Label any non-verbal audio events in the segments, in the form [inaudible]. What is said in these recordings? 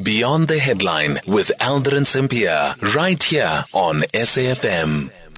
Beyond the Headline with Aldrin Sampear, right here on SAFM.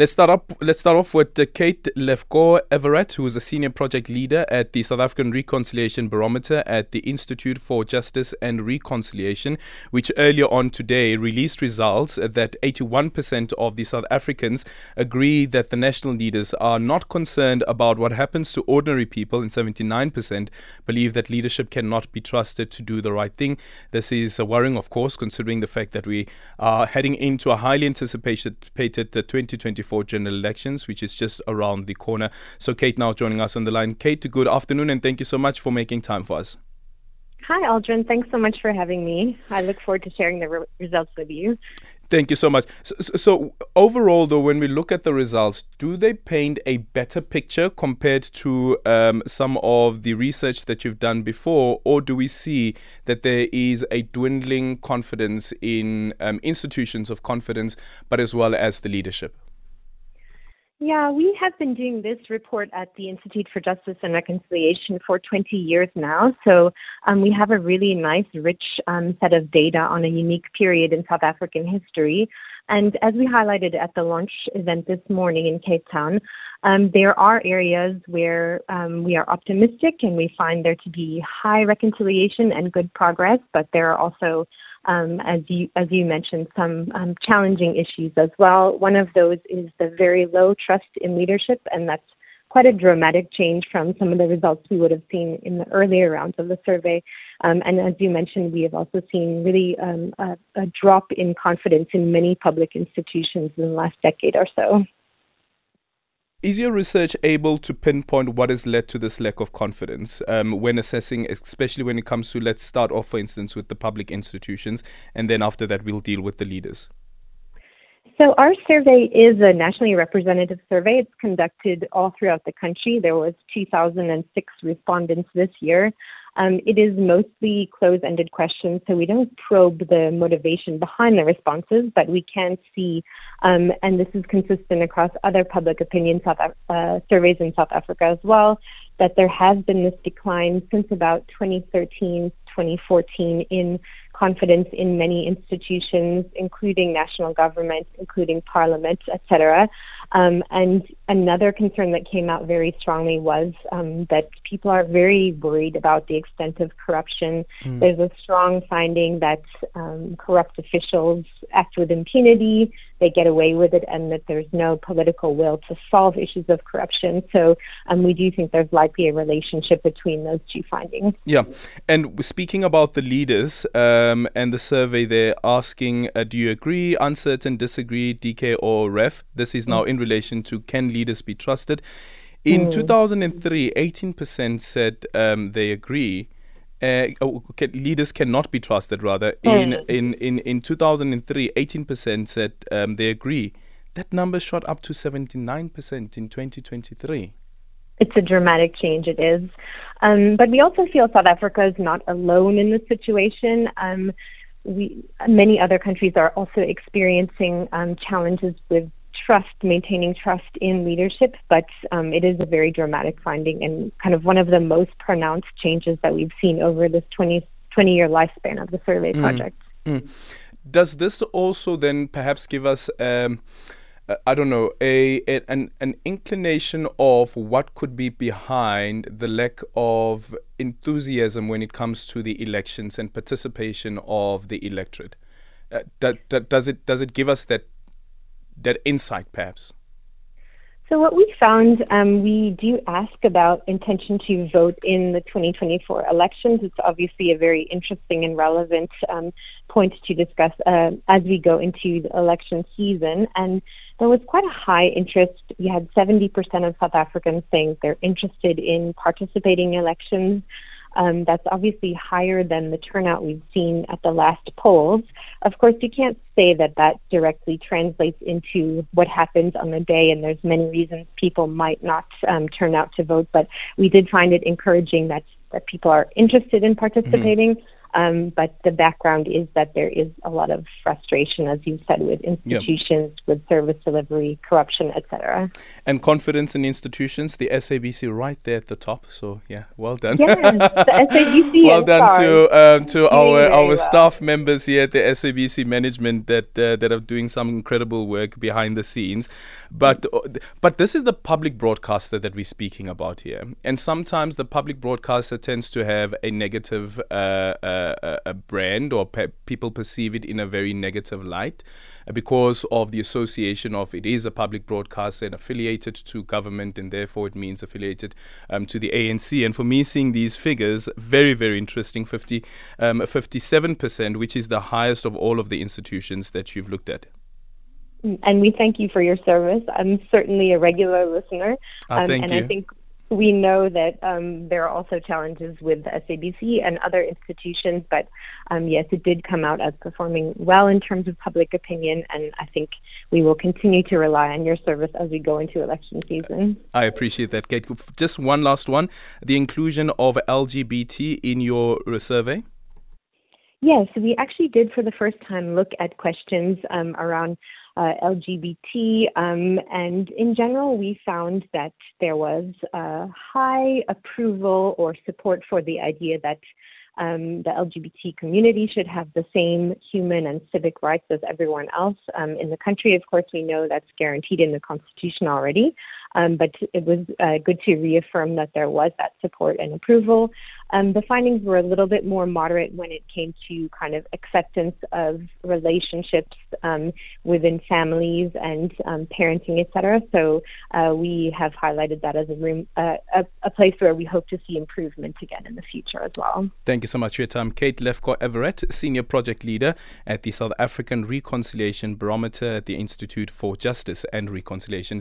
Let's start up. Let's start off with uh, Kate Lefko Everett, who is a senior project leader at the South African Reconciliation Barometer at the Institute for Justice and Reconciliation, which earlier on today released results that 81% of the South Africans agree that the national leaders are not concerned about what happens to ordinary people, and 79% believe that leadership cannot be trusted to do the right thing. This is worrying, of course, considering the fact that we are heading into a highly anticipated 2024 2024 general elections, which is just around the corner. So, Kate now joining us on the line. Kate, good afternoon, and thank you so much for making time for us. Hi, Aldrin. Thanks so much for having me. I look forward to sharing the re- results with you. Thank you so much. So, so, overall, though, when we look at the results, do they paint a better picture compared to um, some of the research that you've done before, or do we see that there is a dwindling confidence in um, institutions of confidence, but as well as the leadership? Yeah, we have been doing this report at the Institute for Justice and Reconciliation for 20 years now. So um, we have a really nice, rich um, set of data on a unique period in South African history. And as we highlighted at the launch event this morning in Cape Town, um, there are areas where um, we are optimistic and we find there to be high reconciliation and good progress, but there are also um, as you as you mentioned, some um, challenging issues as well. One of those is the very low trust in leadership, and that's quite a dramatic change from some of the results we would have seen in the earlier rounds of the survey. Um, and as you mentioned, we have also seen really um, a, a drop in confidence in many public institutions in the last decade or so. Is your research able to pinpoint what has led to this lack of confidence um, when assessing, especially when it comes to, let's start off, for instance, with the public institutions, and then after that, we'll deal with the leaders? So our survey is a nationally representative survey. It's conducted all throughout the country. There was 2006 respondents this year. Um, it is mostly close-ended questions, so we don't probe the motivation behind the responses, but we can see, um, and this is consistent across other public opinion South, uh, surveys in South Africa as well, that there has been this decline since about 2013, 2014 in confidence in many institutions, including national government, including parliament, etc. Um, and another concern that came out very strongly was um, that people are very worried about the extent of corruption. Mm. There's a strong finding that um, corrupt officials act with impunity, they get away with it, and that there's no political will to solve issues of corruption. So um, we do think there's likely a relationship between those two findings. Yeah. And speaking about the leaders um, and the survey, they're asking uh, do you agree, uncertain, disagree, DK, or ref? This is now mm. In relation to can leaders be trusted? In mm. 2003, 18% said um, they agree. Uh, oh, leaders cannot be trusted. Rather, in mm. in in in 2003, 18% said um, they agree. That number shot up to 79% in 2023. It's a dramatic change. It is, um, but we also feel South Africa is not alone in this situation. Um, we many other countries are also experiencing um, challenges with trust, maintaining trust in leadership, but um, it is a very dramatic finding and kind of one of the most pronounced changes that we've seen over this 20, 20 year lifespan of the survey mm. project. Mm. Does this also then perhaps give us, um, I don't know, a, a, an an inclination of what could be behind the lack of enthusiasm when it comes to the elections and participation of the electorate? Uh, do, do, does it does it give us that that insight, perhaps? So, what we found, um, we do ask about intention to vote in the 2024 elections. It's obviously a very interesting and relevant um, point to discuss uh, as we go into the election season. And there was quite a high interest. We had 70% of South Africans saying they're interested in participating in elections. Um, that's obviously higher than the turnout we've seen at the last polls. Of course, you can't say that that directly translates into what happens on the day, and there's many reasons people might not um, turn out to vote. But we did find it encouraging that that people are interested in participating. Mm-hmm. Um, but the background is that there is a lot of frustration, as you said, with institutions, yep. with service delivery, corruption, etc. And confidence in institutions, the SABC right there at the top. So yeah, well done. Yes, the SABC. [laughs] well done to um, to our our well. staff members here at the SABC management that uh, that are doing some incredible work behind the scenes. But uh, but this is the public broadcaster that we're speaking about here, and sometimes the public broadcaster tends to have a negative. Uh, uh a, a brand or pe- people perceive it in a very negative light uh, because of the association of it is a public broadcaster and affiliated to government and therefore it means affiliated um, to the ANC. And for me, seeing these figures, very, very interesting 50, um, 57%, which is the highest of all of the institutions that you've looked at. And we thank you for your service. I'm certainly a regular listener. Ah, um, and you. I think we know that um, there are also challenges with SABC and other institutions, but um, yes, it did come out as performing well in terms of public opinion, and I think we will continue to rely on your service as we go into election season. I appreciate that, Kate. Just one last one the inclusion of LGBT in your survey. Yes, we actually did for the first time look at questions um, around uh, LGBT. Um, and in general, we found that there was high approval or support for the idea that um, the LGBT community should have the same human and civic rights as everyone else um, in the country. Of course, we know that's guaranteed in the Constitution already, um, but it was uh, good to reaffirm that there was that support and approval. Um, the findings were a little bit more moderate when it came to kind of acceptance of relationships um, within families and um, parenting, etc. So uh, we have highlighted that as a room, uh, a, a, place where we hope to see improvement again in the future as well. Thank you so much for your time, Kate Lefko Everett, senior project leader at the South African Reconciliation Barometer at the Institute for Justice and Reconciliation.